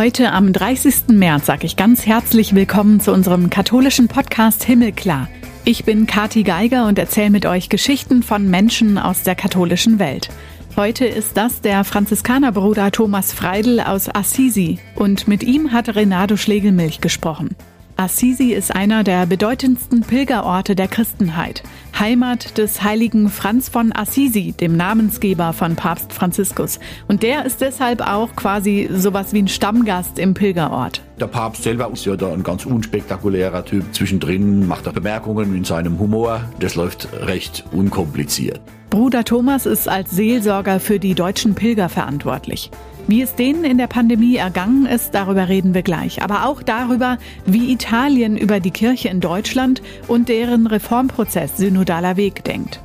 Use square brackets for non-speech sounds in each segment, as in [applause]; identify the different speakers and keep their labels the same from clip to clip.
Speaker 1: Heute am 30. März sage ich ganz herzlich willkommen zu unserem katholischen Podcast Himmelklar. Ich bin Kati Geiger und erzähle mit euch Geschichten von Menschen aus der katholischen Welt. Heute ist das der Franziskanerbruder Thomas Freidel aus Assisi und mit ihm hat Renato Schlegelmilch gesprochen. Assisi ist einer der bedeutendsten Pilgerorte der Christenheit, Heimat des heiligen Franz von Assisi, dem Namensgeber von Papst Franziskus. Und der ist deshalb auch quasi sowas wie ein Stammgast im Pilgerort.
Speaker 2: Der Papst selber ist ja da ein ganz unspektakulärer Typ. Zwischendrin macht er Bemerkungen in seinem Humor. Das läuft recht unkompliziert.
Speaker 1: Bruder Thomas ist als Seelsorger für die deutschen Pilger verantwortlich. Wie es denen in der Pandemie ergangen ist, darüber reden wir gleich. Aber auch darüber, wie Italien über die Kirche in Deutschland und deren Reformprozess synodaler Weg denkt.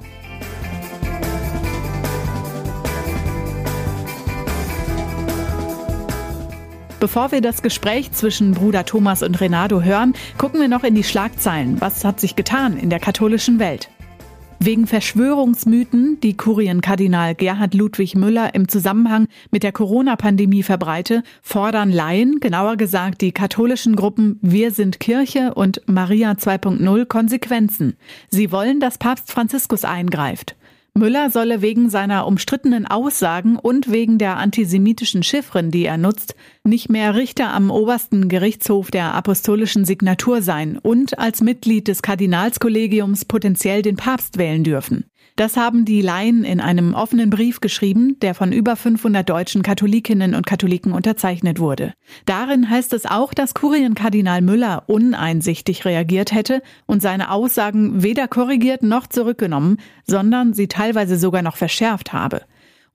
Speaker 1: Bevor wir das Gespräch zwischen Bruder Thomas und Renato hören, gucken wir noch in die Schlagzeilen. Was hat sich getan in der katholischen Welt? Wegen Verschwörungsmythen, die Kurienkardinal Gerhard Ludwig Müller im Zusammenhang mit der Corona-Pandemie verbreite, fordern Laien, genauer gesagt die katholischen Gruppen Wir sind Kirche und Maria 2.0 Konsequenzen. Sie wollen, dass Papst Franziskus eingreift. Müller solle wegen seiner umstrittenen Aussagen und wegen der antisemitischen Chiffren, die er nutzt, nicht mehr Richter am obersten Gerichtshof der apostolischen Signatur sein und als Mitglied des Kardinalskollegiums potenziell den Papst wählen dürfen. Das haben die Laien in einem offenen Brief geschrieben, der von über 500 deutschen Katholikinnen und Katholiken unterzeichnet wurde. Darin heißt es auch, dass Kurienkardinal Müller uneinsichtig reagiert hätte und seine Aussagen weder korrigiert noch zurückgenommen, sondern sie teilweise sogar noch verschärft habe.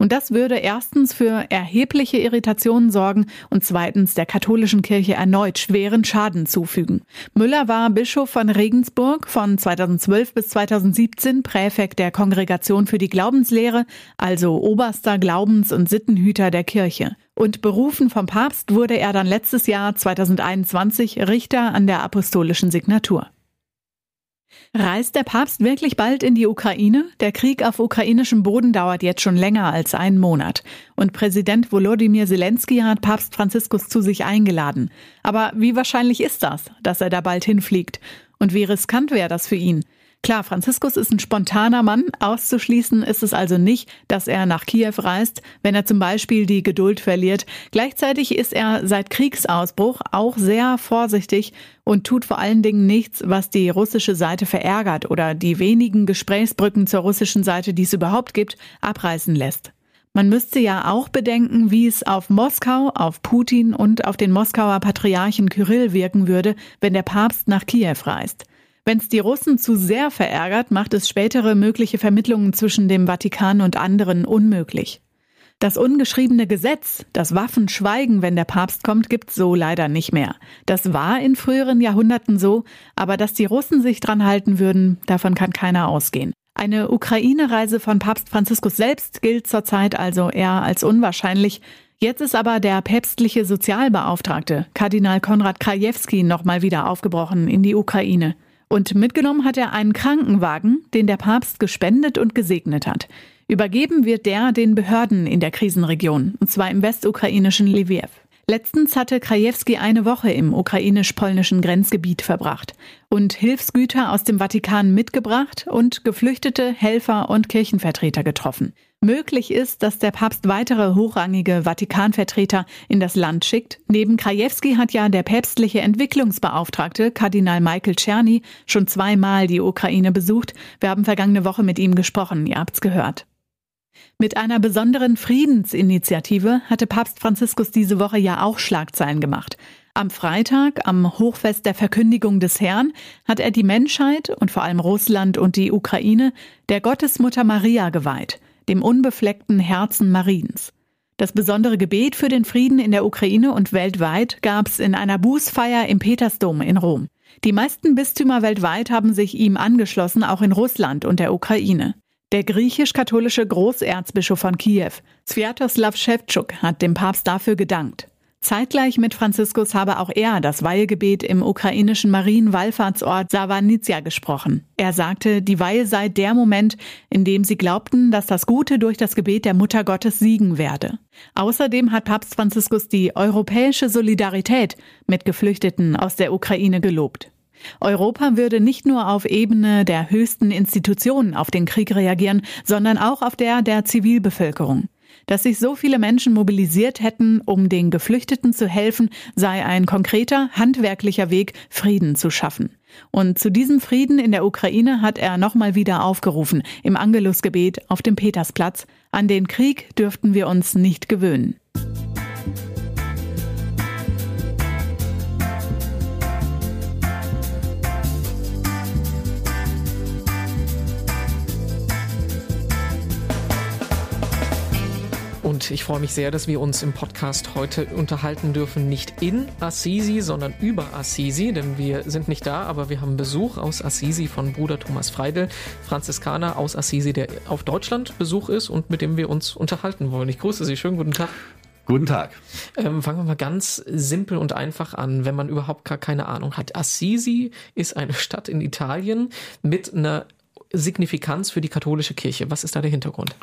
Speaker 1: Und das würde erstens für erhebliche Irritationen sorgen und zweitens der katholischen Kirche erneut schweren Schaden zufügen. Müller war Bischof von Regensburg von 2012 bis 2017 Präfekt der Kongregation für die Glaubenslehre, also oberster Glaubens- und Sittenhüter der Kirche. Und berufen vom Papst wurde er dann letztes Jahr 2021 Richter an der apostolischen Signatur. Reist der Papst wirklich bald in die Ukraine? Der Krieg auf ukrainischem Boden dauert jetzt schon länger als einen Monat. Und Präsident Volodymyr Zelensky hat Papst Franziskus zu sich eingeladen. Aber wie wahrscheinlich ist das, dass er da bald hinfliegt? Und wie riskant wäre das für ihn? Klar, Franziskus ist ein spontaner Mann. Auszuschließen ist es also nicht, dass er nach Kiew reist, wenn er zum Beispiel die Geduld verliert. Gleichzeitig ist er seit Kriegsausbruch auch sehr vorsichtig und tut vor allen Dingen nichts, was die russische Seite verärgert oder die wenigen Gesprächsbrücken zur russischen Seite, die es überhaupt gibt, abreißen lässt. Man müsste ja auch bedenken, wie es auf Moskau, auf Putin und auf den Moskauer Patriarchen Kyrill wirken würde, wenn der Papst nach Kiew reist. Wenn es die Russen zu sehr verärgert, macht es spätere mögliche Vermittlungen zwischen dem Vatikan und anderen unmöglich. Das ungeschriebene Gesetz, das Waffen schweigen, wenn der Papst kommt, gibt's so leider nicht mehr. Das war in früheren Jahrhunderten so, aber dass die Russen sich dran halten würden, davon kann keiner ausgehen. Eine Ukraine-Reise von Papst Franziskus selbst gilt zurzeit also eher als unwahrscheinlich. Jetzt ist aber der päpstliche Sozialbeauftragte, Kardinal Konrad Krajewski, nochmal wieder aufgebrochen in die Ukraine. Und mitgenommen hat er einen Krankenwagen, den der Papst gespendet und gesegnet hat. Übergeben wird der den Behörden in der Krisenregion, und zwar im westukrainischen Lviv. Letztens hatte Krajewski eine Woche im ukrainisch-polnischen Grenzgebiet verbracht und Hilfsgüter aus dem Vatikan mitgebracht und Geflüchtete, Helfer und Kirchenvertreter getroffen. Möglich ist, dass der Papst weitere hochrangige Vatikanvertreter in das Land schickt. Neben Krajewski hat ja der päpstliche Entwicklungsbeauftragte Kardinal Michael Czerny schon zweimal die Ukraine besucht. Wir haben vergangene Woche mit ihm gesprochen, ihr habt's gehört. Mit einer besonderen Friedensinitiative hatte Papst Franziskus diese Woche ja auch Schlagzeilen gemacht. Am Freitag, am Hochfest der Verkündigung des Herrn, hat er die Menschheit und vor allem Russland und die Ukraine der Gottesmutter Maria geweiht dem unbefleckten Herzen Mariens. Das besondere Gebet für den Frieden in der Ukraine und weltweit gab es in einer Bußfeier im Petersdom in Rom. Die meisten Bistümer weltweit haben sich ihm angeschlossen, auch in Russland und der Ukraine. Der griechisch-katholische Großerzbischof von Kiew, Sviatoslav Shevchuk, hat dem Papst dafür gedankt. Zeitgleich mit Franziskus habe auch er das Weihegebet im ukrainischen Marienwallfahrtsort Savanitsia gesprochen. Er sagte, die Weihe sei der Moment, in dem sie glaubten, dass das Gute durch das Gebet der Mutter Gottes siegen werde. Außerdem hat Papst Franziskus die europäische Solidarität mit Geflüchteten aus der Ukraine gelobt. Europa würde nicht nur auf Ebene der höchsten Institutionen auf den Krieg reagieren, sondern auch auf der der Zivilbevölkerung. Dass sich so viele Menschen mobilisiert hätten, um den Geflüchteten zu helfen, sei ein konkreter, handwerklicher Weg, Frieden zu schaffen. Und zu diesem Frieden in der Ukraine hat er nochmal wieder aufgerufen, im Angelusgebet auf dem Petersplatz. An den Krieg dürften wir uns nicht gewöhnen.
Speaker 3: Und ich freue mich sehr, dass wir uns im Podcast heute unterhalten dürfen, nicht in Assisi, sondern über Assisi, denn wir sind nicht da, aber wir haben Besuch aus Assisi von Bruder Thomas Freidel, Franziskaner aus Assisi, der auf Deutschland Besuch ist und mit dem wir uns unterhalten wollen. Ich grüße Sie, schönen guten Tag.
Speaker 2: Guten Tag.
Speaker 3: Ähm, fangen wir mal ganz simpel und einfach an, wenn man überhaupt gar keine Ahnung hat. Assisi ist eine Stadt in Italien mit einer Signifikanz für die katholische Kirche. Was ist da der Hintergrund?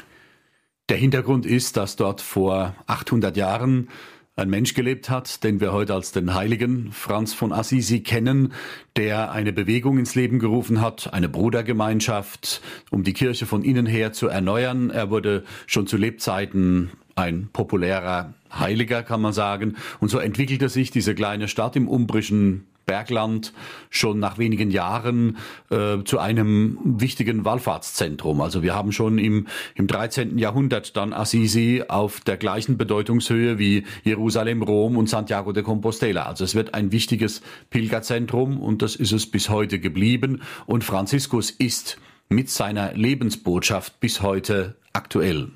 Speaker 2: Der Hintergrund ist, dass dort vor 800 Jahren ein Mensch gelebt hat, den wir heute als den Heiligen Franz von Assisi kennen, der eine Bewegung ins Leben gerufen hat, eine Brudergemeinschaft, um die Kirche von innen her zu erneuern. Er wurde schon zu Lebzeiten ein populärer Heiliger, kann man sagen. Und so entwickelte sich diese kleine Stadt im umbrischen Bergland schon nach wenigen Jahren äh, zu einem wichtigen Wallfahrtszentrum. Also wir haben schon im, im 13. Jahrhundert dann Assisi auf der gleichen Bedeutungshöhe wie Jerusalem, Rom und Santiago de Compostela. Also es wird ein wichtiges Pilgerzentrum und das ist es bis heute geblieben. Und Franziskus ist mit seiner Lebensbotschaft bis heute aktuell.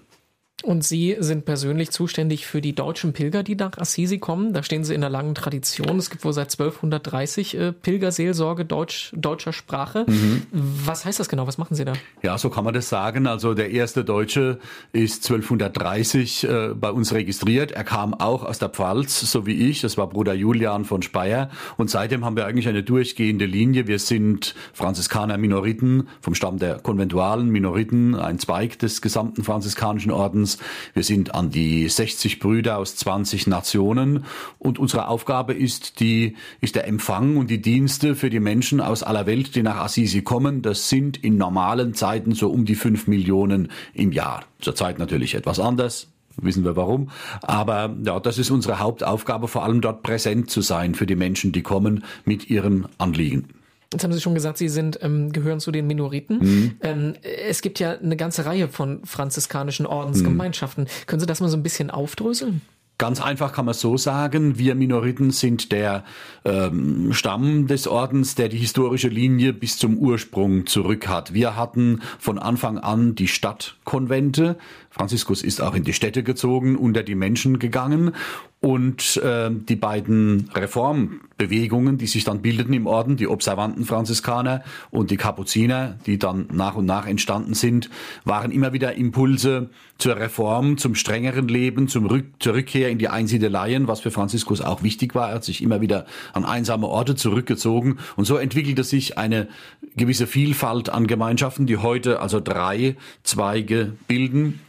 Speaker 3: Und Sie sind persönlich zuständig für die deutschen Pilger, die nach Assisi kommen. Da stehen Sie in einer langen Tradition. Es gibt wohl seit 1230 äh, Pilgerseelsorge deutsch, deutscher Sprache. Mhm. Was heißt das genau? Was machen Sie da?
Speaker 2: Ja, so kann man das sagen. Also der erste Deutsche ist 1230 äh, bei uns registriert. Er kam auch aus der Pfalz, so wie ich. Das war Bruder Julian von Speyer. Und seitdem haben wir eigentlich eine durchgehende Linie. Wir sind Franziskaner Minoriten vom Stamm der konventualen Minoriten, ein Zweig des gesamten franziskanischen Ordens Namens. Wir sind an die 60 Brüder aus 20 Nationen und unsere Aufgabe ist die, ist der Empfang und die Dienste für die Menschen aus aller Welt, die nach Assisi kommen. Das sind in normalen Zeiten so um die 5 Millionen im Jahr. Zurzeit natürlich etwas anders wissen wir warum. Aber ja, das ist unsere Hauptaufgabe, vor allem dort präsent zu sein für die Menschen, die kommen mit ihren Anliegen.
Speaker 3: Jetzt haben Sie schon gesagt, Sie sind ähm, gehören zu den Minoriten. Mhm. Ähm, es gibt ja eine ganze Reihe von franziskanischen Ordensgemeinschaften. Mhm. Können Sie das mal so ein bisschen aufdröseln?
Speaker 2: Ganz einfach kann man so sagen, wir Minoriten sind der ähm, Stamm des Ordens, der die historische Linie bis zum Ursprung zurück hat. Wir hatten von Anfang an die Stadtkonvente. Franziskus ist auch in die Städte gezogen, unter die Menschen gegangen. Und äh, die beiden Reformbewegungen, die sich dann bildeten im Orden, die observanten Franziskaner und die Kapuziner, die dann nach und nach entstanden sind, waren immer wieder Impulse zur Reform, zum strengeren Leben, zum Rück zur Rückkehr in die Einsiedeleien, was für Franziskus auch wichtig war. Er hat sich immer wieder an einsame Orte zurückgezogen. Und so entwickelte sich eine gewisse Vielfalt an Gemeinschaften, die heute also drei Zweige bilden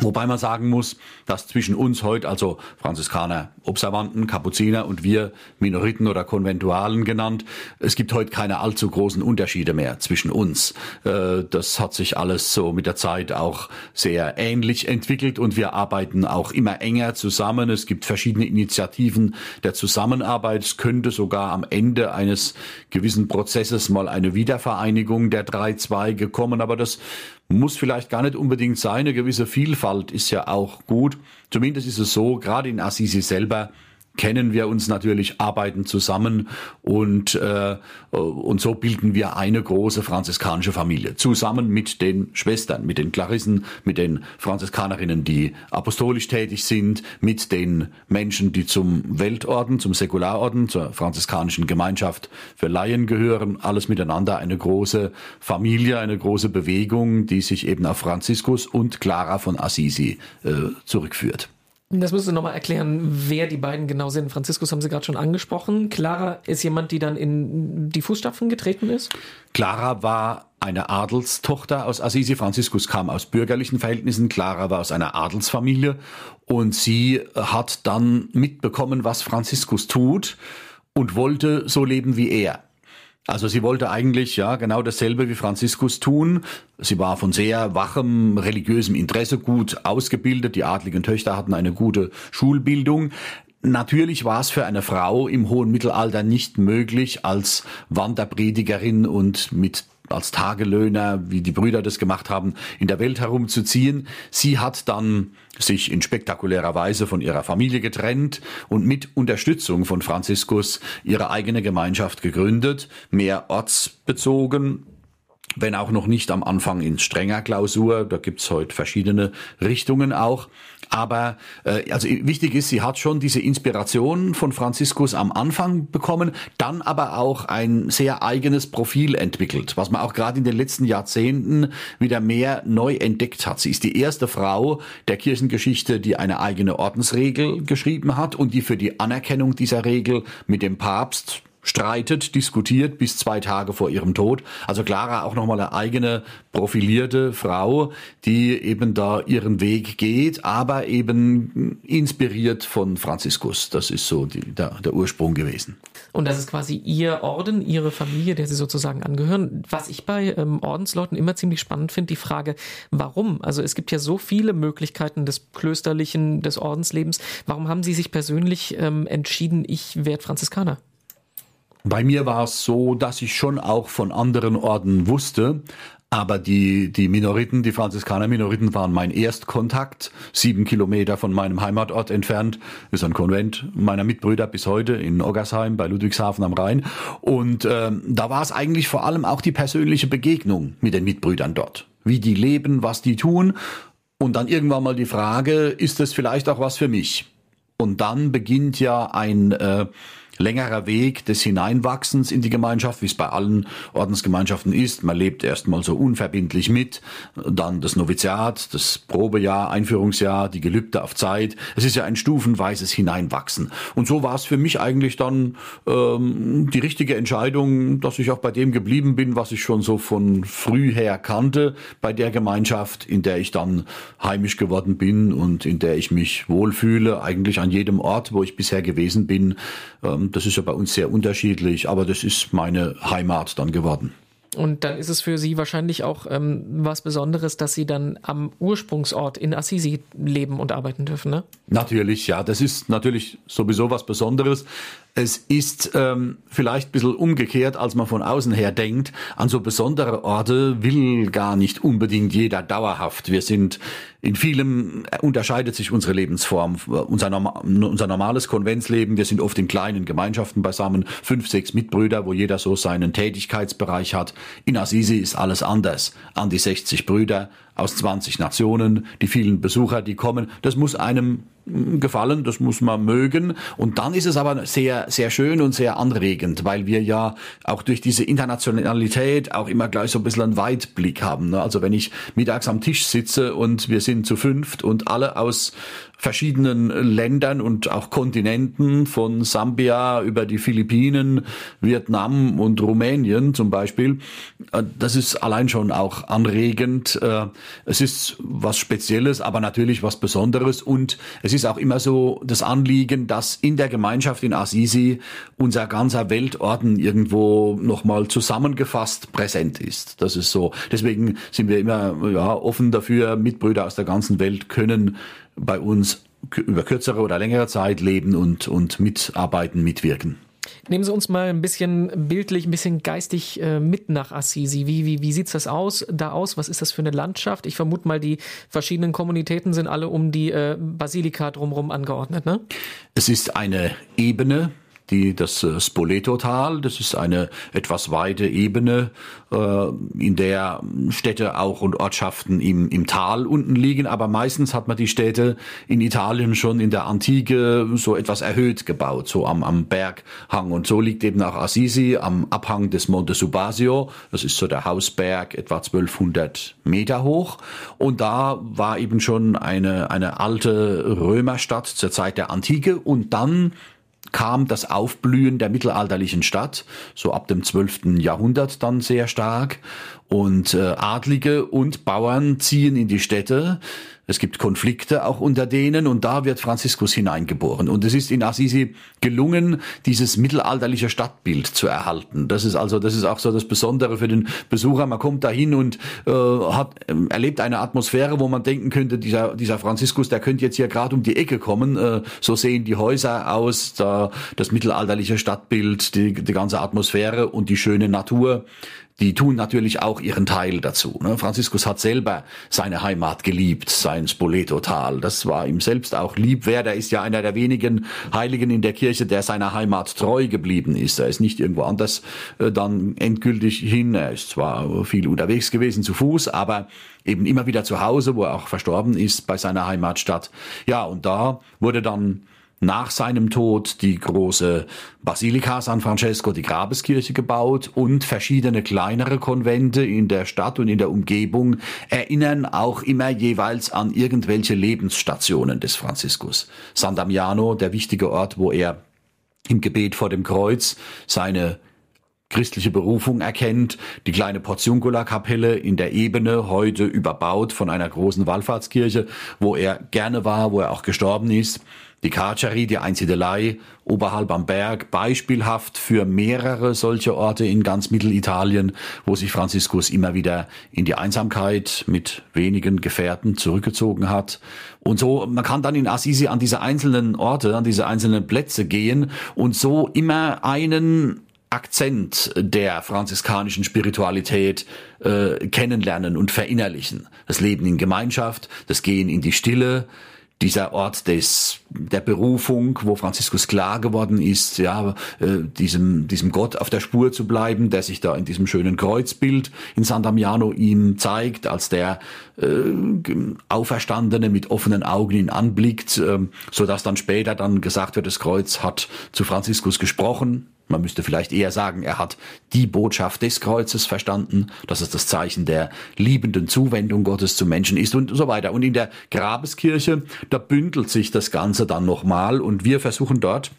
Speaker 2: Wobei man sagen muss, dass zwischen uns heute, also Franziskaner, Observanten, Kapuziner und wir Minoriten oder Konventualen genannt, es gibt heute keine allzu großen Unterschiede mehr zwischen uns. Äh, das hat sich alles so mit der Zeit auch sehr ähnlich entwickelt und wir arbeiten auch immer enger zusammen. Es gibt verschiedene Initiativen der Zusammenarbeit. Es könnte sogar am Ende eines gewissen Prozesses mal eine Wiedervereinigung der drei Zweige kommen, aber das muss vielleicht gar nicht unbedingt sein. Eine gewisse Vielfalt ist ja auch gut. Zumindest ist es so, gerade in Assisi selber kennen wir uns natürlich, arbeiten zusammen und, äh, und so bilden wir eine große franziskanische Familie. Zusammen mit den Schwestern, mit den Klarissen, mit den Franziskanerinnen, die apostolisch tätig sind, mit den Menschen, die zum Weltorden, zum Säkularorden, zur franziskanischen Gemeinschaft für Laien gehören. Alles miteinander eine große Familie, eine große Bewegung, die sich eben auf Franziskus und Clara von Assisi äh, zurückführt.
Speaker 3: Das müssen Sie nochmal erklären, wer die beiden genau sind. Franziskus haben Sie gerade schon angesprochen. Clara ist jemand, die dann in die Fußstapfen getreten ist?
Speaker 2: Clara war eine Adelstochter aus Assisi. Franziskus kam aus bürgerlichen Verhältnissen. Clara war aus einer Adelsfamilie. Und sie hat dann mitbekommen, was Franziskus tut und wollte so leben wie er. Also sie wollte eigentlich ja genau dasselbe wie Franziskus tun. Sie war von sehr wachem religiösem Interesse gut ausgebildet. Die adligen Töchter hatten eine gute Schulbildung. Natürlich war es für eine Frau im hohen Mittelalter nicht möglich, als Wanderpredigerin und mit als Tagelöhner, wie die Brüder das gemacht haben, in der Welt herumzuziehen. Sie hat dann sich in spektakulärer Weise von ihrer Familie getrennt und mit Unterstützung von Franziskus ihre eigene Gemeinschaft gegründet, mehr ortsbezogen, wenn auch noch nicht am Anfang in strenger Klausur. Da gibt's heute verschiedene Richtungen auch. Aber äh, also wichtig ist, sie hat schon diese Inspiration von Franziskus am Anfang bekommen, dann aber auch ein sehr eigenes Profil entwickelt, was man auch gerade in den letzten Jahrzehnten wieder mehr neu entdeckt hat. Sie ist die erste Frau der Kirchengeschichte, die eine eigene Ordensregel geschrieben hat und die für die Anerkennung dieser Regel mit dem Papst streitet, diskutiert bis zwei Tage vor ihrem Tod. Also Clara auch nochmal eine eigene profilierte Frau, die eben da ihren Weg geht, aber eben inspiriert von Franziskus. Das ist so die, der, der Ursprung gewesen.
Speaker 3: Und das ist quasi ihr Orden, ihre Familie, der sie sozusagen angehören. Was ich bei ähm, Ordensleuten immer ziemlich spannend finde, die Frage, warum? Also es gibt ja so viele Möglichkeiten des klösterlichen, des Ordenslebens. Warum haben Sie sich persönlich ähm, entschieden, ich werde Franziskaner?
Speaker 2: Bei mir war es so, dass ich schon auch von anderen Orden wusste, aber die, die Minoriten, die Franziskaner-Minoriten waren mein Erstkontakt, sieben Kilometer von meinem Heimatort entfernt, ist ein Konvent meiner Mitbrüder bis heute in Oggersheim bei Ludwigshafen am Rhein. Und äh, da war es eigentlich vor allem auch die persönliche Begegnung mit den Mitbrüdern dort. Wie die leben, was die tun. Und dann irgendwann mal die Frage, ist es vielleicht auch was für mich? Und dann beginnt ja ein äh, längerer Weg des Hineinwachsens in die Gemeinschaft, wie es bei allen Ordensgemeinschaften ist. Man lebt erstmal so unverbindlich mit, dann das Noviziat, das Probejahr, Einführungsjahr, die Gelübde auf Zeit. Es ist ja ein stufenweises Hineinwachsen. Und so war es für mich eigentlich dann ähm, die richtige Entscheidung, dass ich auch bei dem geblieben bin, was ich schon so von früh her kannte, bei der Gemeinschaft, in der ich dann heimisch geworden bin und in der ich mich wohlfühle, eigentlich an jedem Ort, wo ich bisher gewesen bin. Ähm, das ist ja bei uns sehr unterschiedlich, aber das ist meine Heimat dann geworden.
Speaker 3: Und dann ist es für Sie wahrscheinlich auch ähm, was Besonderes, dass Sie dann am Ursprungsort in Assisi leben und arbeiten dürfen, ne?
Speaker 2: Natürlich, ja. Das ist natürlich sowieso was Besonderes. Es ist ähm, vielleicht ein bisschen umgekehrt, als man von außen her denkt. An so besondere Orte will gar nicht unbedingt jeder dauerhaft. Wir sind in vielem äh, unterscheidet sich unsere Lebensform, unser, unser normales Konventsleben. Wir sind oft in kleinen Gemeinschaften beisammen, fünf, sechs Mitbrüder, wo jeder so seinen Tätigkeitsbereich hat. In Assisi ist alles anders. An die 60 Brüder aus 20 Nationen, die vielen Besucher, die kommen. Das muss einem gefallen, das muss man mögen. Und dann ist es aber sehr, sehr schön und sehr anregend, weil wir ja auch durch diese Internationalität auch immer gleich so ein bisschen einen Weitblick haben. Ne? Also wenn ich mittags am Tisch sitze und wir sind zu fünft und alle aus verschiedenen Ländern und auch Kontinenten, von Sambia über die Philippinen, Vietnam und Rumänien zum Beispiel. Äh, das ist allein schon auch anregend. Es ist was Spezielles, aber natürlich was Besonderes und es ist auch immer so das Anliegen, dass in der Gemeinschaft in Assisi unser ganzer Weltorden irgendwo nochmal zusammengefasst präsent ist. Das ist so. Deswegen sind wir immer ja, offen dafür, Mitbrüder aus der ganzen Welt können bei uns über kürzere oder längere Zeit leben und, und mitarbeiten, mitwirken.
Speaker 3: Nehmen Sie uns mal ein bisschen bildlich, ein bisschen geistig äh, mit nach Assisi. Wie, wie, wie sieht's das aus, da aus? Was ist das für eine Landschaft? Ich vermute mal, die verschiedenen Kommunitäten sind alle um die äh, Basilika drumherum angeordnet, ne?
Speaker 2: Es ist eine Ebene, die, das äh, Spoleto-Tal. Das ist eine etwas weite Ebene, äh, in der Städte auch und Ortschaften im, im Tal unten liegen. Aber meistens hat man die Städte in Italien schon in der Antike so etwas erhöht gebaut, so am, am Berghang. Und so liegt eben auch Assisi am Abhang des Monte Subasio. Das ist so der Hausberg, etwa 1200 Meter hoch. Und da war eben schon eine, eine alte Römerstadt zur Zeit der Antike und dann kam das Aufblühen der mittelalterlichen Stadt, so ab dem 12. Jahrhundert dann sehr stark. Und äh, Adlige und Bauern ziehen in die Städte. Es gibt Konflikte auch unter denen und da wird Franziskus hineingeboren. Und es ist in Assisi gelungen, dieses mittelalterliche Stadtbild zu erhalten. Das ist also, das ist auch so das Besondere für den Besucher. Man kommt dahin und äh, hat, äh, erlebt eine Atmosphäre, wo man denken könnte, dieser, dieser Franziskus, der könnte jetzt hier gerade um die Ecke kommen. Äh, so sehen die Häuser aus, da, das mittelalterliche Stadtbild, die, die ganze Atmosphäre und die schöne Natur die tun natürlich auch ihren Teil dazu. Ne? Franziskus hat selber seine Heimat geliebt, sein Spoleto-Tal. Das war ihm selbst auch lieb. Wer, der ist ja einer der wenigen Heiligen in der Kirche, der seiner Heimat treu geblieben ist. Er ist nicht irgendwo anders äh, dann endgültig hin. Er ist zwar viel unterwegs gewesen zu Fuß, aber eben immer wieder zu Hause, wo er auch verstorben ist, bei seiner Heimatstadt. Ja, und da wurde dann nach seinem Tod die große Basilika San Francesco, die Grabeskirche gebaut und verschiedene kleinere Konvente in der Stadt und in der Umgebung erinnern auch immer jeweils an irgendwelche Lebensstationen des Franziskus. San Damiano, der wichtige Ort, wo er im Gebet vor dem Kreuz seine christliche Berufung erkennt, die kleine Portiuncula-Kapelle in der Ebene, heute überbaut von einer großen Wallfahrtskirche, wo er gerne war, wo er auch gestorben ist. Die Carceri, die Einsiedelei, oberhalb am Berg, beispielhaft für mehrere solche Orte in ganz Mittelitalien, wo sich Franziskus immer wieder in die Einsamkeit mit wenigen Gefährten zurückgezogen hat. Und so, man kann dann in Assisi an diese einzelnen Orte, an diese einzelnen Plätze gehen und so immer einen Akzent der franziskanischen Spiritualität äh, kennenlernen und verinnerlichen. Das Leben in Gemeinschaft, das Gehen in die Stille, dieser Ort des der Berufung, wo Franziskus klar geworden ist, ja, äh, diesem diesem Gott auf der Spur zu bleiben, der sich da in diesem schönen Kreuzbild in San Damiano ihm zeigt, als der äh, Auferstandene mit offenen Augen ihn anblickt, äh, so dass dann später dann gesagt wird, das Kreuz hat zu Franziskus gesprochen, man müsste vielleicht eher sagen, er hat die Botschaft des Kreuzes verstanden, dass es das Zeichen der liebenden Zuwendung Gottes zum Menschen ist und so weiter. Und in der Grabeskirche, da bündelt sich das Ganze dann nochmal und wir versuchen dort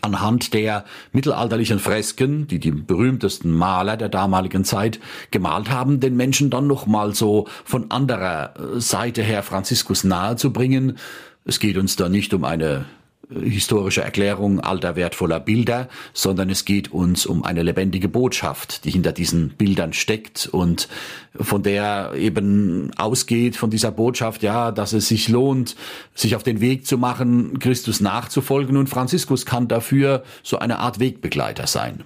Speaker 2: anhand der mittelalterlichen Fresken, die die berühmtesten Maler der damaligen Zeit gemalt haben, den Menschen dann nochmal so von anderer Seite her Franziskus nahezubringen. Es geht uns da nicht um eine historische Erklärung alter wertvoller Bilder, sondern es geht uns um eine lebendige Botschaft, die hinter diesen Bildern steckt und von der eben ausgeht, von dieser Botschaft, ja, dass es sich lohnt, sich auf den Weg zu machen, Christus nachzufolgen und Franziskus kann dafür so eine Art Wegbegleiter sein.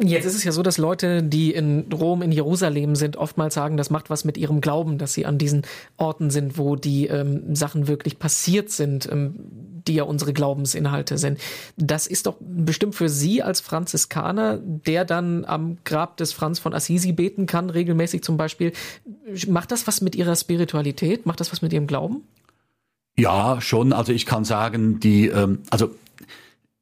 Speaker 3: Jetzt ist es ja so, dass Leute, die in Rom, in Jerusalem sind, oftmals sagen, das macht was mit ihrem Glauben, dass sie an diesen Orten sind, wo die ähm, Sachen wirklich passiert sind, ähm, die ja unsere Glaubensinhalte sind. Das ist doch bestimmt für Sie als Franziskaner, der dann am Grab des Franz von Assisi beten kann, regelmäßig zum Beispiel. Macht das was mit Ihrer Spiritualität? Macht das was mit Ihrem Glauben?
Speaker 2: Ja, schon. Also ich kann sagen, die, ähm, also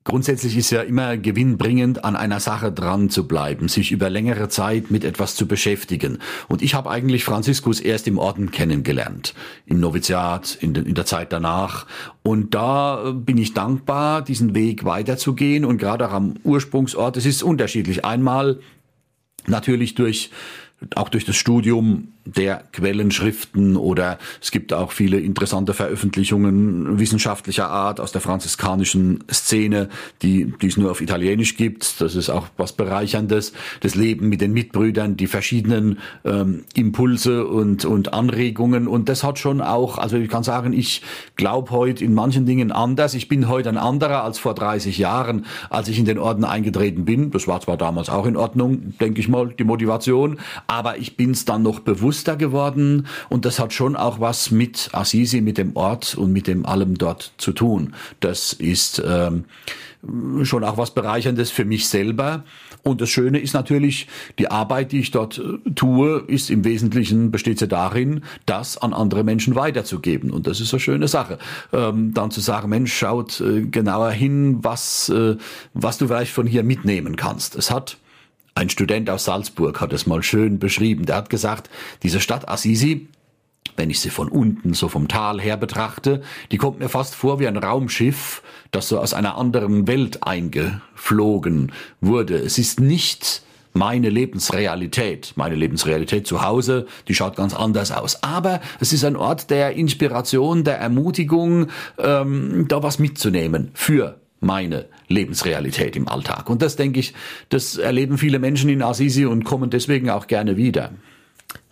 Speaker 2: Grundsätzlich ist ja immer gewinnbringend, an einer Sache dran zu bleiben, sich über längere Zeit mit etwas zu beschäftigen. Und ich habe eigentlich Franziskus erst im Orden kennengelernt, im Noviziat, in, in der Zeit danach. Und da bin ich dankbar, diesen Weg weiterzugehen. Und gerade auch am Ursprungsort, es ist unterschiedlich. Einmal natürlich durch auch durch das Studium der Quellenschriften oder es gibt auch viele interessante Veröffentlichungen wissenschaftlicher Art aus der franziskanischen Szene, die, die es nur auf Italienisch gibt. Das ist auch was Bereicherndes. Das Leben mit den Mitbrüdern, die verschiedenen ähm, Impulse und, und Anregungen. Und das hat schon auch, also ich kann sagen, ich glaube heute in manchen Dingen anders. Ich bin heute ein anderer als vor 30 Jahren, als ich in den Orden eingetreten bin. Das war zwar damals auch in Ordnung, denke ich mal, die Motivation. Aber ich bin es dann noch bewusster geworden und das hat schon auch was mit Assisi, mit dem Ort und mit dem allem dort zu tun. Das ist ähm, schon auch was Bereicherndes für mich selber. Und das Schöne ist natürlich, die Arbeit, die ich dort äh, tue, ist im Wesentlichen, besteht sie darin, das an andere Menschen weiterzugeben. Und das ist eine schöne Sache. Ähm, dann zu sagen, Mensch, schaut äh, genauer hin, was, äh, was du vielleicht von hier mitnehmen kannst. Es hat ein Student aus Salzburg hat es mal schön beschrieben. Der hat gesagt, diese Stadt Assisi, wenn ich sie von unten, so vom Tal her betrachte, die kommt mir fast vor wie ein Raumschiff, das so aus einer anderen Welt eingeflogen wurde. Es ist nicht meine Lebensrealität. Meine Lebensrealität zu Hause, die schaut ganz anders aus. Aber es ist ein Ort der Inspiration, der Ermutigung, ähm, da was mitzunehmen für meine Lebensrealität im Alltag. Und das denke ich, das erleben viele Menschen in Assisi und kommen deswegen auch gerne wieder.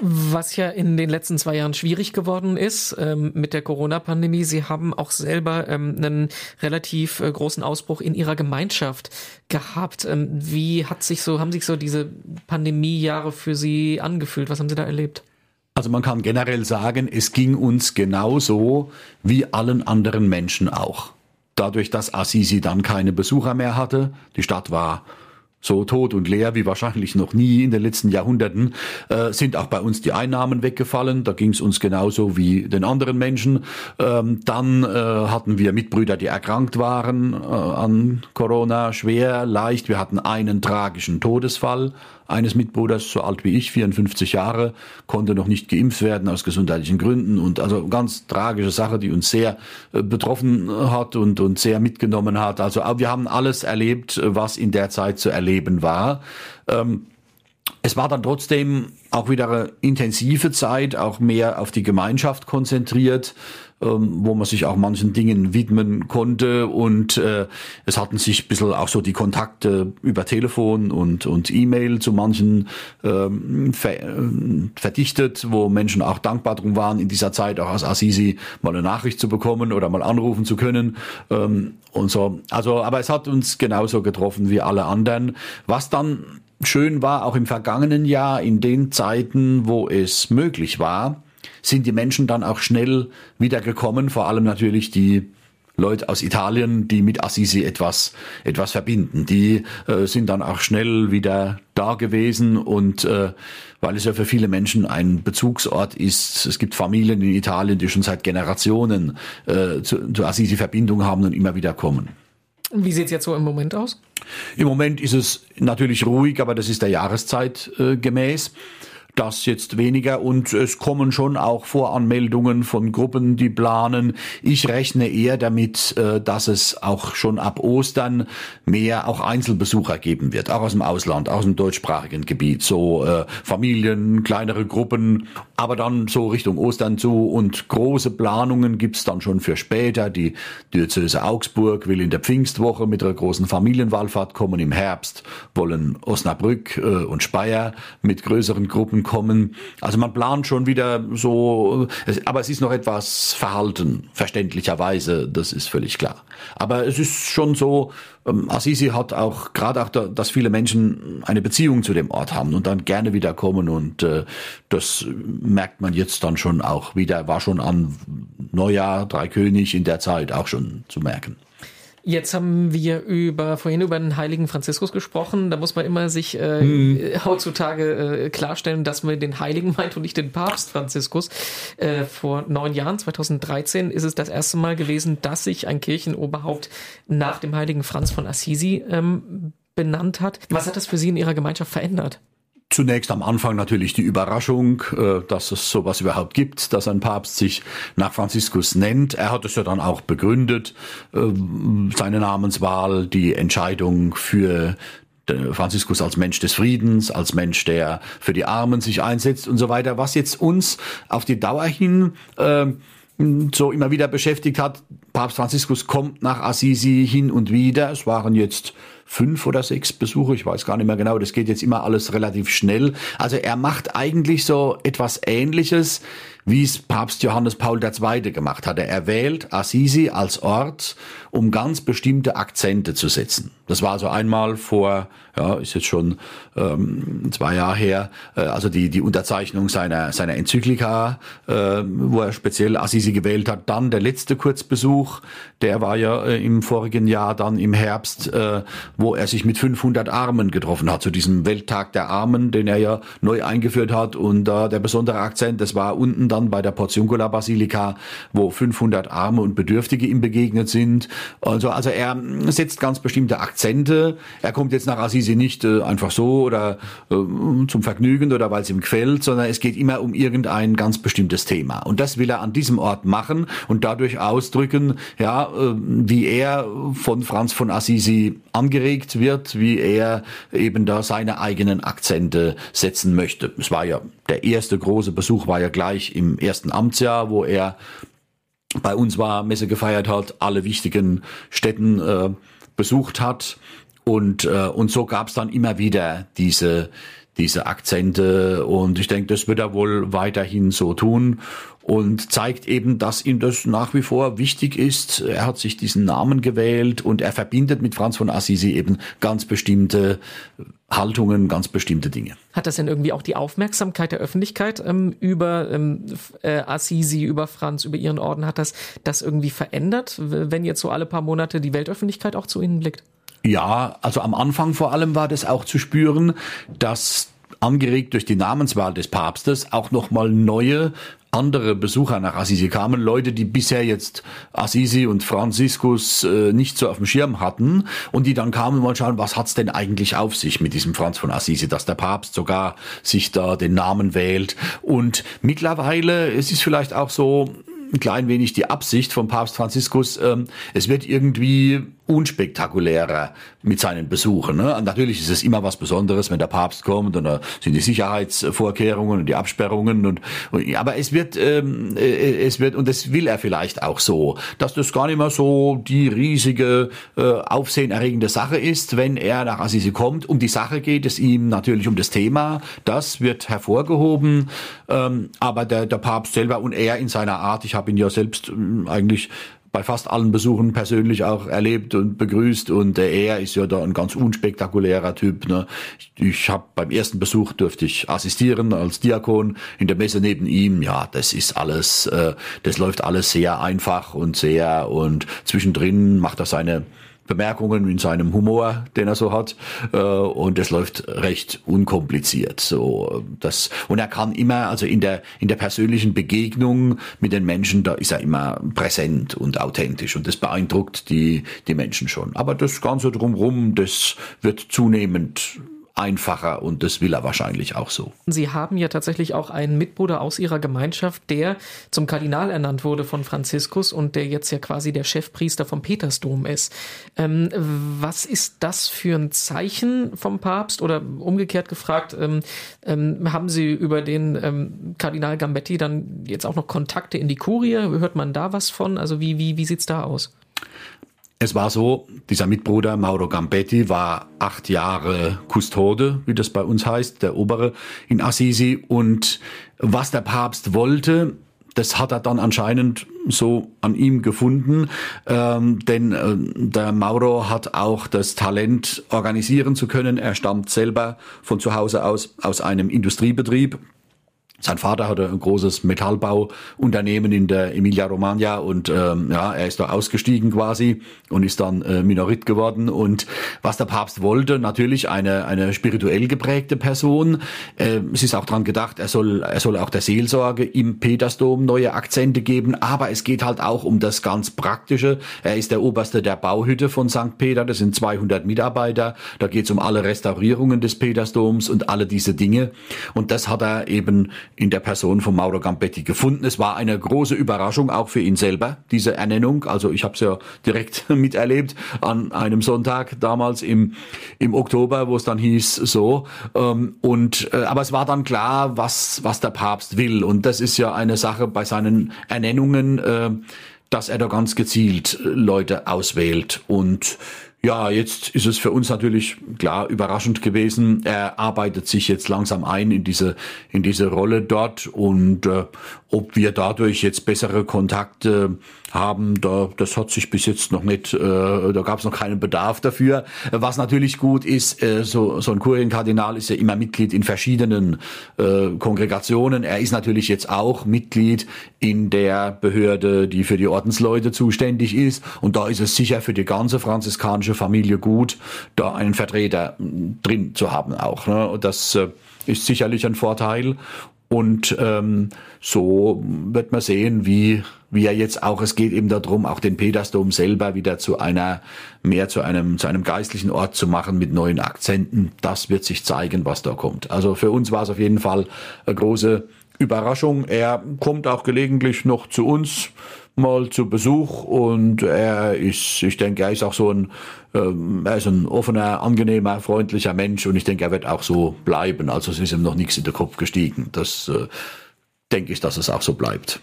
Speaker 3: Was ja in den letzten zwei Jahren schwierig geworden ist ähm, mit der Corona-Pandemie. Sie haben auch selber ähm, einen relativ äh, großen Ausbruch in Ihrer Gemeinschaft gehabt. Ähm, wie hat sich so, haben sich so diese Pandemiejahre für Sie angefühlt? Was haben Sie da erlebt?
Speaker 2: Also man kann generell sagen, es ging uns genauso wie allen anderen Menschen auch. Dadurch, dass Assisi dann keine Besucher mehr hatte, die Stadt war so tot und leer wie wahrscheinlich noch nie in den letzten Jahrhunderten, äh, sind auch bei uns die Einnahmen weggefallen. Da ging es uns genauso wie den anderen Menschen. Ähm, dann äh, hatten wir Mitbrüder, die erkrankt waren äh, an Corona, schwer, leicht. Wir hatten einen tragischen Todesfall eines Mitbruders, so alt wie ich, 54 Jahre, konnte noch nicht geimpft werden aus gesundheitlichen Gründen und also ganz tragische Sache, die uns sehr äh, betroffen hat und, und sehr mitgenommen hat. Also wir haben alles erlebt, was in der Zeit zu erleben war. Ähm, es war dann trotzdem auch wieder eine intensive Zeit, auch mehr auf die Gemeinschaft konzentriert. Ähm, wo man sich auch manchen Dingen widmen konnte und äh, es hatten sich ein bisschen auch so die Kontakte über Telefon und, und E-Mail zu manchen ähm, ver, äh, verdichtet, wo Menschen auch dankbar drum waren, in dieser Zeit auch aus Assisi mal eine Nachricht zu bekommen oder mal anrufen zu können ähm, und so. Also, aber es hat uns genauso getroffen wie alle anderen. Was dann schön war, auch im vergangenen Jahr, in den Zeiten, wo es möglich war, sind die Menschen dann auch schnell wieder gekommen, vor allem natürlich die Leute aus Italien, die mit Assisi etwas, etwas verbinden. Die äh, sind dann auch schnell wieder da gewesen und äh, weil es ja für viele Menschen ein Bezugsort ist. Es gibt Familien in Italien, die schon seit Generationen äh, zu, zu Assisi Verbindung haben und immer wieder kommen.
Speaker 3: Wie sieht es jetzt so im Moment aus?
Speaker 2: Im Moment ist es natürlich ruhig, aber das ist der Jahreszeit äh, gemäß das jetzt weniger und es kommen schon auch Voranmeldungen von Gruppen, die planen. Ich rechne eher damit, äh, dass es auch schon ab Ostern mehr auch Einzelbesucher geben wird, auch aus dem Ausland, aus dem deutschsprachigen Gebiet, so äh, Familien, kleinere Gruppen, aber dann so Richtung Ostern zu und große Planungen gibt's dann schon für später. Die Diözese Augsburg will in der Pfingstwoche mit einer großen Familienwallfahrt kommen. Im Herbst wollen Osnabrück äh, und Speyer mit größeren Gruppen kommen. Also man plant schon wieder so, aber es ist noch etwas verhalten, verständlicherweise, das ist völlig klar. Aber es ist schon so, ähm, Assisi hat auch, gerade auch, da, dass viele Menschen eine Beziehung zu dem Ort haben und dann gerne wieder kommen und äh, das merkt man jetzt dann schon auch wieder, war schon an Neujahr, Dreikönig in der Zeit auch schon zu merken.
Speaker 3: Jetzt haben wir über vorhin über den heiligen Franziskus gesprochen. Da muss man immer sich äh, hm. heutzutage äh, klarstellen, dass man den Heiligen meint und nicht den Papst Franziskus. Äh, vor neun Jahren, 2013, ist es das erste Mal gewesen, dass sich ein Kirchenoberhaupt nach dem heiligen Franz von Assisi ähm, benannt hat. Was hat das für Sie in Ihrer Gemeinschaft verändert?
Speaker 2: Zunächst am Anfang natürlich die Überraschung, äh, dass es sowas überhaupt gibt, dass ein Papst sich nach Franziskus nennt. Er hat es ja dann auch begründet, äh, seine Namenswahl, die Entscheidung für Franziskus als Mensch des Friedens, als Mensch, der für die Armen sich einsetzt und so weiter, was jetzt uns auf die Dauer hin äh, so immer wieder beschäftigt hat. Papst Franziskus kommt nach Assisi hin und wieder. Es waren jetzt fünf oder sechs Besuche, ich weiß gar nicht mehr genau, das geht jetzt immer alles relativ schnell. Also er macht eigentlich so etwas Ähnliches, wie es Papst Johannes Paul II. gemacht hatte. Er wählt Assisi als Ort, um ganz bestimmte Akzente zu setzen. Das war also einmal vor, ja, ist jetzt schon ähm, zwei Jahre her, äh, also die, die Unterzeichnung seiner, seiner Enzyklika, äh, wo er speziell Assisi gewählt hat. Dann der letzte Kurzbesuch, der war ja äh, im vorigen Jahr, dann im Herbst, äh, wo er sich mit 500 Armen getroffen hat, zu diesem Welttag der Armen, den er ja neu eingeführt hat. Und äh, der besondere Akzent, das war unten dann bei der Portiuncula Basilika, wo 500 Arme und Bedürftige ihm begegnet sind. Also, also er setzt ganz bestimmte Akzente. Er kommt jetzt nach Assisi nicht äh, einfach so oder äh, zum Vergnügen oder weil es ihm gefällt, sondern es geht immer um irgendein ganz bestimmtes Thema. Und das will er an diesem Ort machen und dadurch ausdrücken, ja, äh, wie er von Franz von Assisi angeregt wird, wie er eben da seine eigenen Akzente setzen möchte. Es war ja der erste große Besuch war ja gleich im ersten Amtsjahr, wo er bei uns war, Messe gefeiert hat, alle wichtigen Städten äh, besucht hat. Und äh, und so gab es dann immer wieder diese diese Akzente. Und ich denke, das wird er wohl weiterhin so tun und zeigt eben, dass ihm das nach wie vor wichtig ist. Er hat sich diesen Namen gewählt und er verbindet mit Franz von Assisi eben ganz bestimmte Haltungen, ganz bestimmte Dinge.
Speaker 3: Hat das denn irgendwie auch die Aufmerksamkeit der Öffentlichkeit ähm, über ähm, äh, Assisi, über Franz, über ihren Orden, hat das das irgendwie verändert, wenn jetzt so alle paar Monate die Weltöffentlichkeit auch zu Ihnen blickt?
Speaker 2: Ja, also am Anfang vor allem war das auch zu spüren, dass angeregt durch die Namenswahl des Papstes auch nochmal neue andere Besucher nach Assisi kamen, Leute, die bisher jetzt Assisi und Franziskus äh, nicht so auf dem Schirm hatten und die dann kamen und mal schauen, was hat's denn eigentlich auf sich mit diesem Franz von Assisi, dass der Papst sogar sich da den Namen wählt. Und mittlerweile, es ist vielleicht auch so, ein klein wenig die Absicht von Papst Franziskus, ähm, es wird irgendwie unspektakulärer mit seinen Besuchen. Ne? Natürlich ist es immer was Besonderes, wenn der Papst kommt und da sind die Sicherheitsvorkehrungen und die Absperrungen und, und aber es wird ähm, äh, es wird und das will er vielleicht auch so, dass das gar nicht mehr so die riesige äh, aufsehenerregende Sache ist, wenn er nach Assisi kommt. Um die Sache geht es ihm natürlich um das Thema, das wird hervorgehoben, ähm, aber der der Papst selber und er in seiner Art, ich habe ihn ja selbst äh, eigentlich bei fast allen Besuchen persönlich auch erlebt und begrüßt und äh, er ist ja da ein ganz unspektakulärer Typ. Ne? Ich, ich habe beim ersten Besuch durfte ich assistieren als Diakon in der Messe neben ihm. Ja, das ist alles, äh, das läuft alles sehr einfach und sehr und zwischendrin macht er seine Bemerkungen in seinem Humor, den er so hat, äh, und es läuft recht unkompliziert. So das und er kann immer, also in der in der persönlichen Begegnung mit den Menschen, da ist er immer präsent und authentisch und das beeindruckt die die Menschen schon. Aber das Ganze drumherum, das wird zunehmend einfacher und das will er wahrscheinlich auch so.
Speaker 3: Sie haben ja tatsächlich auch einen Mitbruder aus Ihrer Gemeinschaft, der zum Kardinal ernannt wurde von Franziskus und der jetzt ja quasi der Chefpriester vom Petersdom ist. Ähm, was ist das für ein Zeichen vom Papst oder umgekehrt gefragt, ähm, ähm, haben Sie über den ähm, Kardinal Gambetti dann jetzt auch noch Kontakte in die Kurie? Hört man da was von? Also wie, wie, wie sieht's da aus?
Speaker 2: Es war so, dieser Mitbruder Mauro Gambetti war acht Jahre Kustode, wie das bei uns heißt, der Obere in Assisi. Und was der Papst wollte, das hat er dann anscheinend so an ihm gefunden, ähm, denn äh, der Mauro hat auch das Talent, organisieren zu können. Er stammt selber von zu Hause aus aus einem Industriebetrieb sein Vater hatte ein großes Metallbauunternehmen in der Emilia-Romagna und ähm, ja, er ist da ausgestiegen quasi und ist dann äh, Minorit geworden. Und was der Papst wollte, natürlich eine eine spirituell geprägte Person. Äh, es ist auch dran gedacht, er soll er soll auch der Seelsorge im Petersdom neue Akzente geben. Aber es geht halt auch um das ganz Praktische. Er ist der Oberste der Bauhütte von St. Peter. Das sind 200 Mitarbeiter. Da geht es um alle Restaurierungen des Petersdoms und alle diese Dinge. Und das hat er eben in der Person von Mauro Gambetti gefunden. Es war eine große Überraschung auch für ihn selber, diese Ernennung. Also ich habe es ja direkt [laughs] miterlebt an einem Sonntag damals im, im Oktober, wo es dann hieß so. Ähm, und äh, aber es war dann klar, was, was der Papst will. Und das ist ja eine Sache bei seinen Ernennungen, äh, dass er da ganz gezielt Leute auswählt. Und Ja, jetzt ist es für uns natürlich klar überraschend gewesen. Er arbeitet sich jetzt langsam ein in diese in diese Rolle dort und äh, ob wir dadurch jetzt bessere Kontakte haben, da das hat sich bis jetzt noch nicht, äh, da gab es noch keinen Bedarf dafür. Was natürlich gut ist, äh, so so ein Kurienkardinal ist ja immer Mitglied in verschiedenen äh, Kongregationen. Er ist natürlich jetzt auch Mitglied in der Behörde, die für die Ordensleute zuständig ist und da ist es sicher für die ganze franziskanische französische Familie gut, da einen Vertreter drin zu haben auch. Ne? Das äh, ist sicherlich ein Vorteil. Und ähm, so wird man sehen, wie, wie er jetzt auch, es geht eben darum, auch den Petersdom selber wieder zu einer, mehr zu einem, zu einem geistlichen Ort zu machen mit neuen Akzenten. Das wird sich zeigen, was da kommt. Also für uns war es auf jeden Fall eine große Überraschung. Er kommt auch gelegentlich noch zu uns mal zu Besuch und er ist, ich denke, er ist auch so ein, ähm, er ist ein offener, angenehmer, freundlicher Mensch und ich denke, er wird auch so bleiben. Also es ist ihm noch nichts in den Kopf gestiegen. Das äh, denke ich, dass es auch so bleibt.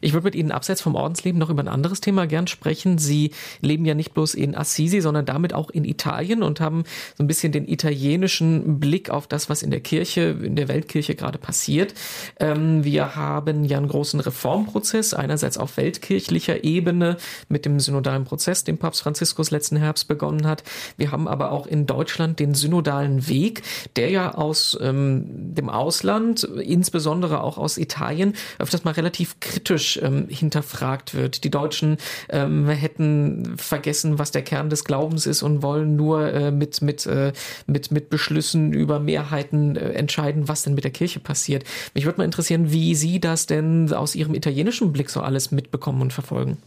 Speaker 3: Ich würde mit Ihnen abseits vom Ordensleben noch über ein anderes Thema gern sprechen. Sie leben ja nicht bloß in Assisi, sondern damit auch in Italien und haben so ein bisschen den italienischen Blick auf das, was in der Kirche, in der Weltkirche gerade passiert. Ähm, wir haben ja einen großen Reformprozess, einerseits auf weltkirchlicher Ebene mit dem synodalen Prozess, den Papst Franziskus letzten Herbst begonnen hat. Wir haben aber auch in Deutschland den synodalen Weg, der ja aus ähm, dem Ausland, insbesondere auch aus Italien, öfters mal relativ kritisch kritisch ähm, hinterfragt wird. Die Deutschen ähm, hätten vergessen, was der Kern des Glaubens ist und wollen nur äh, mit, mit, äh, mit, mit Beschlüssen über Mehrheiten äh, entscheiden, was denn mit der Kirche passiert. Mich würde mal interessieren, wie Sie das denn aus Ihrem italienischen Blick so alles mitbekommen und verfolgen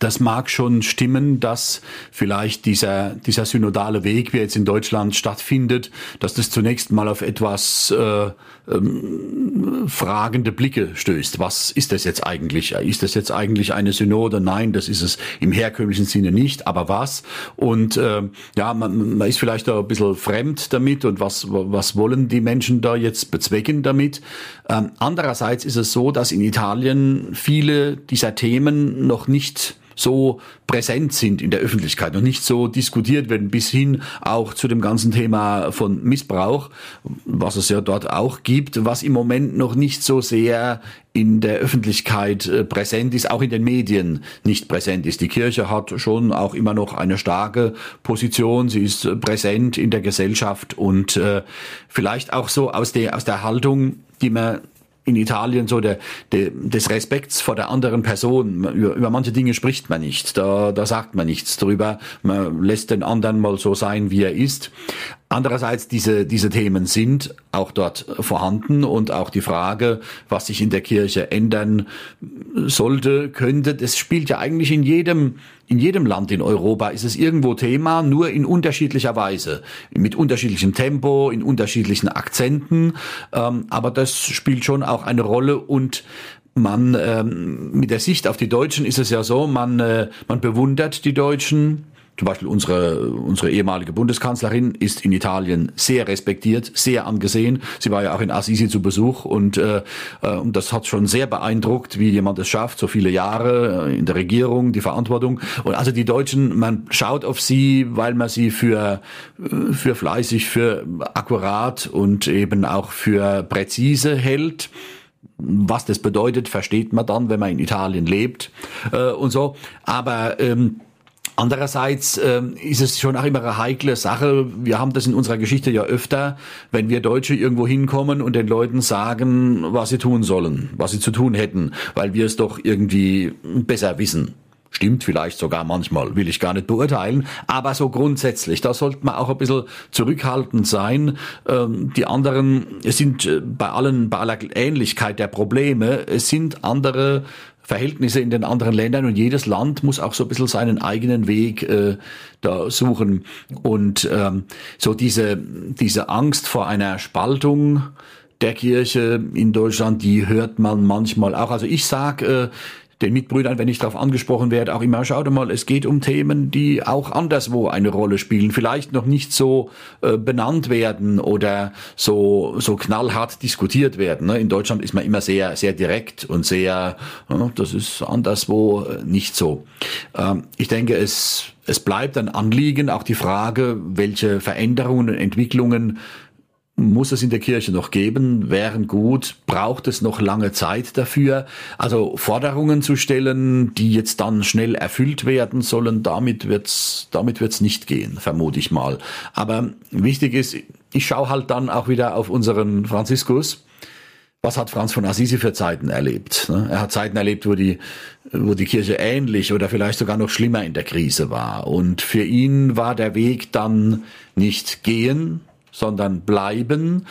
Speaker 2: das mag schon stimmen, dass vielleicht dieser, dieser synodale Weg, wie er jetzt in Deutschland stattfindet, dass das zunächst mal auf etwas äh, ähm, fragende Blicke stößt. Was ist das jetzt eigentlich? Ist das jetzt eigentlich eine Synode? Nein, das ist es im herkömmlichen Sinne nicht, aber was? Und äh, ja, man, man ist vielleicht da ein bisschen fremd damit und was, was wollen die Menschen da jetzt bezwecken damit? Ähm, andererseits ist es so, dass in Italien viele dieser Themen noch nicht so präsent sind in der Öffentlichkeit und nicht so diskutiert werden, bis hin auch zu dem ganzen Thema von Missbrauch, was es ja dort auch gibt, was im Moment noch nicht so sehr in der Öffentlichkeit äh, präsent ist, auch in den Medien nicht präsent ist. Die Kirche hat schon auch immer noch eine starke Position, sie ist äh, präsent in der Gesellschaft und äh, vielleicht auch so aus der, aus der Haltung, die man in Italien so der, der, des Respekts vor der anderen Person. Über, über manche Dinge spricht man nicht, da, da sagt man nichts drüber. Man lässt den anderen mal so sein, wie er ist. Andererseits, diese, diese Themen sind auch dort vorhanden und auch die Frage, was sich in der Kirche ändern sollte, könnte, das spielt ja eigentlich in jedem, in jedem Land in Europa ist es irgendwo Thema, nur in unterschiedlicher Weise, mit unterschiedlichem Tempo, in unterschiedlichen Akzenten, ähm, aber das spielt schon auch eine Rolle und man ähm, mit der Sicht auf die Deutschen ist es ja so, man äh, man bewundert die Deutschen, zum Beispiel unsere, unsere ehemalige Bundeskanzlerin ist in Italien sehr respektiert, sehr angesehen. Sie war ja auch in Assisi zu Besuch und, äh, äh, und das hat schon sehr beeindruckt, wie jemand es schafft, so viele Jahre äh, in der Regierung, die Verantwortung. Und also die Deutschen, man schaut auf sie, weil man sie für, äh, für fleißig, für akkurat und eben auch für präzise hält. Was das bedeutet, versteht man dann, wenn man in Italien lebt äh, und so. Aber ähm, Andererseits ähm, ist es schon auch immer eine heikle Sache. Wir haben das in unserer Geschichte ja öfter, wenn wir Deutsche irgendwo hinkommen und den Leuten sagen, was sie tun sollen, was sie zu tun hätten, weil wir es doch irgendwie besser wissen. Stimmt vielleicht sogar manchmal, will ich gar nicht beurteilen, aber so grundsätzlich, da sollte man auch ein bisschen zurückhaltend sein. Ähm, die anderen, es sind äh, bei allen, bei aller Ähnlichkeit der Probleme, es sind andere Verhältnisse in den anderen Ländern und jedes Land muss auch so ein bisschen seinen eigenen Weg äh, da suchen. Und ähm, so diese, diese Angst vor einer Spaltung der Kirche in Deutschland, die hört man manchmal auch. Also ich sag, äh, den Mitbrüdern, wenn ich darauf angesprochen werde, auch immer, schaut mal, es geht um Themen, die auch anderswo eine Rolle spielen, vielleicht noch nicht so äh, benannt werden oder so, so knallhart diskutiert werden. Ne? In Deutschland ist man immer sehr, sehr direkt und sehr, ja, das ist anderswo äh, nicht so. Ähm, ich denke, es, es bleibt ein Anliegen, auch die Frage, welche Veränderungen und Entwicklungen muss es in der Kirche noch geben, wären gut, braucht es noch lange Zeit dafür. Also Forderungen zu stellen, die jetzt dann schnell erfüllt werden sollen, damit wird's, damit wird's nicht gehen, vermute ich mal. Aber wichtig ist, ich schaue halt dann auch wieder auf unseren Franziskus. Was hat Franz von Assisi für Zeiten erlebt? Ne? Er hat Zeiten erlebt, wo die, wo die Kirche ähnlich oder vielleicht sogar noch schlimmer in der Krise war. Und für ihn war der Weg dann nicht gehen, sondern bleiben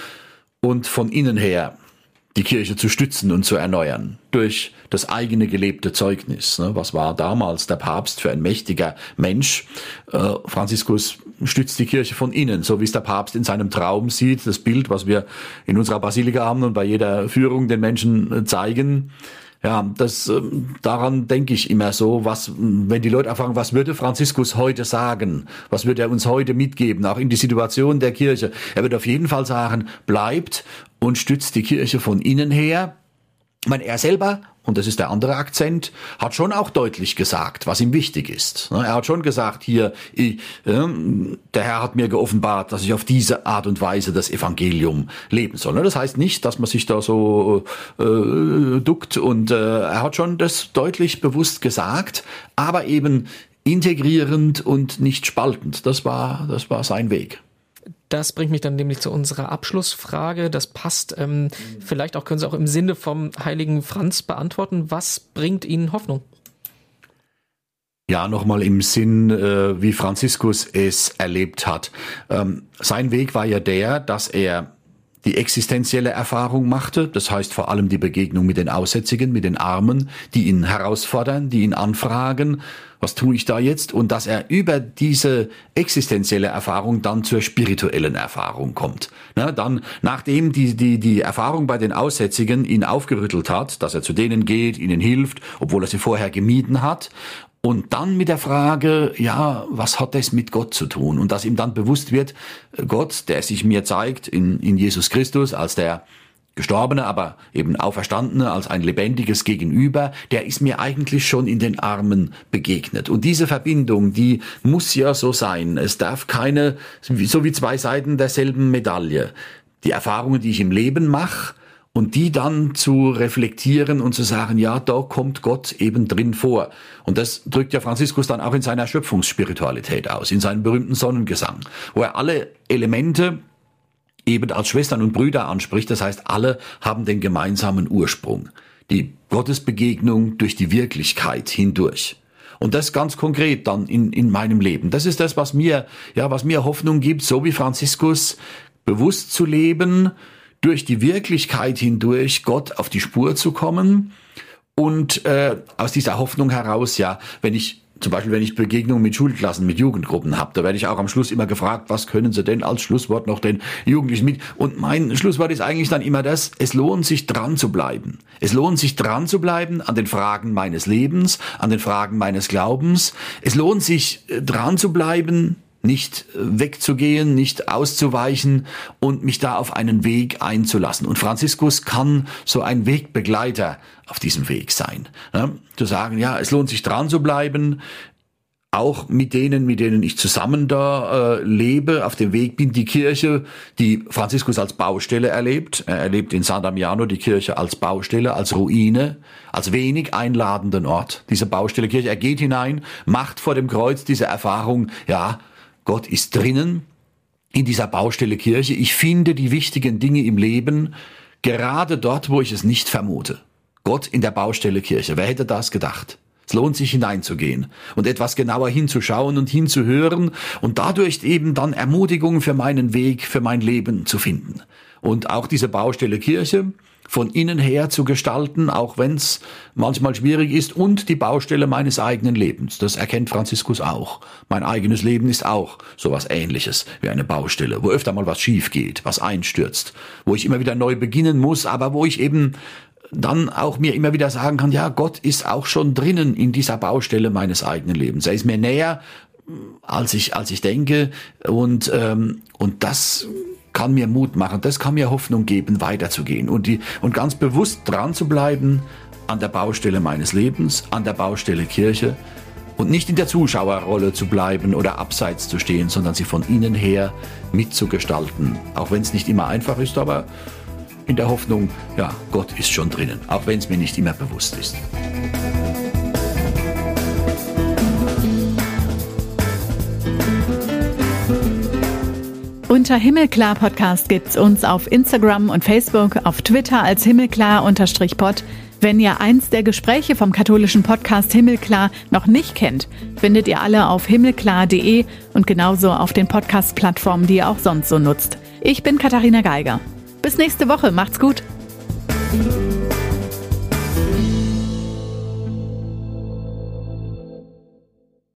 Speaker 2: und von innen her die Kirche zu stützen und zu erneuern durch das eigene gelebte Zeugnis. Ne? Was war damals der Papst für ein mächtiger Mensch? Äh, Franziskus stützt die Kirche von innen, so wie es der Papst in seinem Traum sieht, das Bild, was wir in unserer Basilika haben und bei jeder Führung den Menschen äh, zeigen. Ja, das ähm, daran denke ich immer so, was wenn die Leute erfahren, was würde Franziskus heute sagen? Was würde er uns heute mitgeben, auch in die Situation der Kirche? Er wird auf jeden Fall sagen, bleibt und stützt die Kirche von innen her. Ich meine, er selber und das ist der andere Akzent, hat schon auch deutlich gesagt, was ihm wichtig ist. Ne, er hat schon gesagt, hier, ich, äh, der Herr hat mir geoffenbart, dass ich auf diese Art und Weise das Evangelium leben soll. Ne, das heißt nicht, dass man sich da so äh, duckt und äh, er hat schon das deutlich bewusst gesagt, aber eben integrierend und nicht spaltend. Das war, das war sein Weg.
Speaker 3: Das bringt mich dann nämlich zu unserer Abschlussfrage. Das passt. Ähm, vielleicht auch können Sie auch im Sinne vom heiligen Franz beantworten. Was bringt Ihnen Hoffnung?
Speaker 2: Ja, nochmal im Sinn, äh, wie Franziskus es erlebt hat. Ähm, sein Weg war ja der, dass er die existenzielle Erfahrung machte, das heißt vor allem die Begegnung mit den Aussätzigen, mit den Armen, die ihn herausfordern, die ihn anfragen, was tue ich da jetzt? Und dass er über diese existenzielle Erfahrung dann zur spirituellen Erfahrung kommt. Na, dann, nachdem die, die, die Erfahrung bei den Aussätzigen ihn aufgerüttelt hat, dass er zu denen geht, ihnen hilft, obwohl er sie vorher gemieden hat, und dann mit der Frage, ja, was hat das mit Gott zu tun? Und dass ihm dann bewusst wird, Gott, der sich mir zeigt in, in Jesus Christus als der Gestorbene, aber eben Auferstandene als ein lebendiges Gegenüber, der ist mir eigentlich schon in den Armen begegnet. Und diese Verbindung, die muss ja so sein. Es darf keine, so wie zwei Seiten derselben Medaille. Die Erfahrungen, die ich im Leben mache, und die dann zu reflektieren und zu sagen, ja, da kommt Gott eben drin vor. Und das drückt ja Franziskus dann auch in seiner Schöpfungsspiritualität aus, in seinem berühmten Sonnengesang, wo er alle Elemente eben als Schwestern und Brüder anspricht. Das heißt, alle haben den gemeinsamen Ursprung. Die Gottesbegegnung durch die Wirklichkeit hindurch. Und das ganz konkret dann in, in meinem Leben. Das ist das, was mir, ja, was mir Hoffnung gibt, so wie Franziskus bewusst zu leben, durch die Wirklichkeit hindurch Gott auf die Spur zu kommen und äh, aus dieser Hoffnung heraus, ja, wenn ich zum Beispiel, wenn ich Begegnungen mit Schulklassen, mit Jugendgruppen habe, da werde ich auch am Schluss immer gefragt, was können Sie denn als Schlusswort noch den Jugendlichen mit? Und mein Schlusswort ist eigentlich dann immer das, es lohnt sich dran zu bleiben. Es lohnt sich dran zu bleiben an den Fragen meines Lebens, an den Fragen meines Glaubens. Es lohnt sich äh, dran zu bleiben, nicht wegzugehen, nicht auszuweichen und mich da auf einen Weg einzulassen. Und Franziskus kann so ein Wegbegleiter auf diesem Weg sein. Ja, zu sagen, ja, es lohnt sich dran zu bleiben, auch mit denen, mit denen ich zusammen da äh, lebe, auf dem Weg bin, die Kirche, die Franziskus als Baustelle erlebt. Er erlebt in San Damiano die Kirche als Baustelle, als Ruine, als wenig einladenden Ort. Diese Baustelle Kirche, er geht hinein, macht vor dem Kreuz diese Erfahrung, ja, Gott ist drinnen in dieser Baustelle Kirche. Ich finde die wichtigen Dinge im Leben gerade dort, wo ich es nicht vermute. Gott in der Baustelle Kirche. Wer hätte das gedacht? Es lohnt sich hineinzugehen und etwas genauer hinzuschauen und hinzuhören und dadurch eben dann Ermutigung für meinen Weg, für mein Leben zu finden. Und auch diese Baustelle Kirche, von innen her zu gestalten, auch wenn es manchmal schwierig ist, und die Baustelle meines eigenen Lebens. Das erkennt Franziskus auch. Mein eigenes Leben ist auch sowas ähnliches wie eine Baustelle, wo öfter mal was schief geht, was einstürzt, wo ich immer wieder neu beginnen muss, aber wo ich eben dann auch mir immer wieder sagen kann, ja, Gott ist auch schon drinnen in dieser Baustelle meines eigenen Lebens. Er ist mir näher, als ich, als ich denke. Und, ähm, und das kann mir Mut machen, das kann mir Hoffnung geben, weiterzugehen und, die, und ganz bewusst dran zu bleiben an der Baustelle meines Lebens, an der Baustelle Kirche und nicht in der Zuschauerrolle zu bleiben oder abseits zu stehen, sondern sie von innen her mitzugestalten. Auch wenn es nicht immer einfach ist, aber in der Hoffnung, ja, Gott ist schon drinnen, auch wenn es mir nicht immer bewusst ist.
Speaker 1: Unter Himmelklar Podcast gibt's uns auf Instagram und Facebook, auf Twitter als Himmelklar-Pod. Wenn ihr eins der Gespräche vom katholischen Podcast Himmelklar noch nicht kennt, findet ihr alle auf himmelklar.de und genauso auf den Podcast-Plattformen, die ihr auch sonst so nutzt. Ich bin Katharina Geiger. Bis nächste Woche, macht's gut.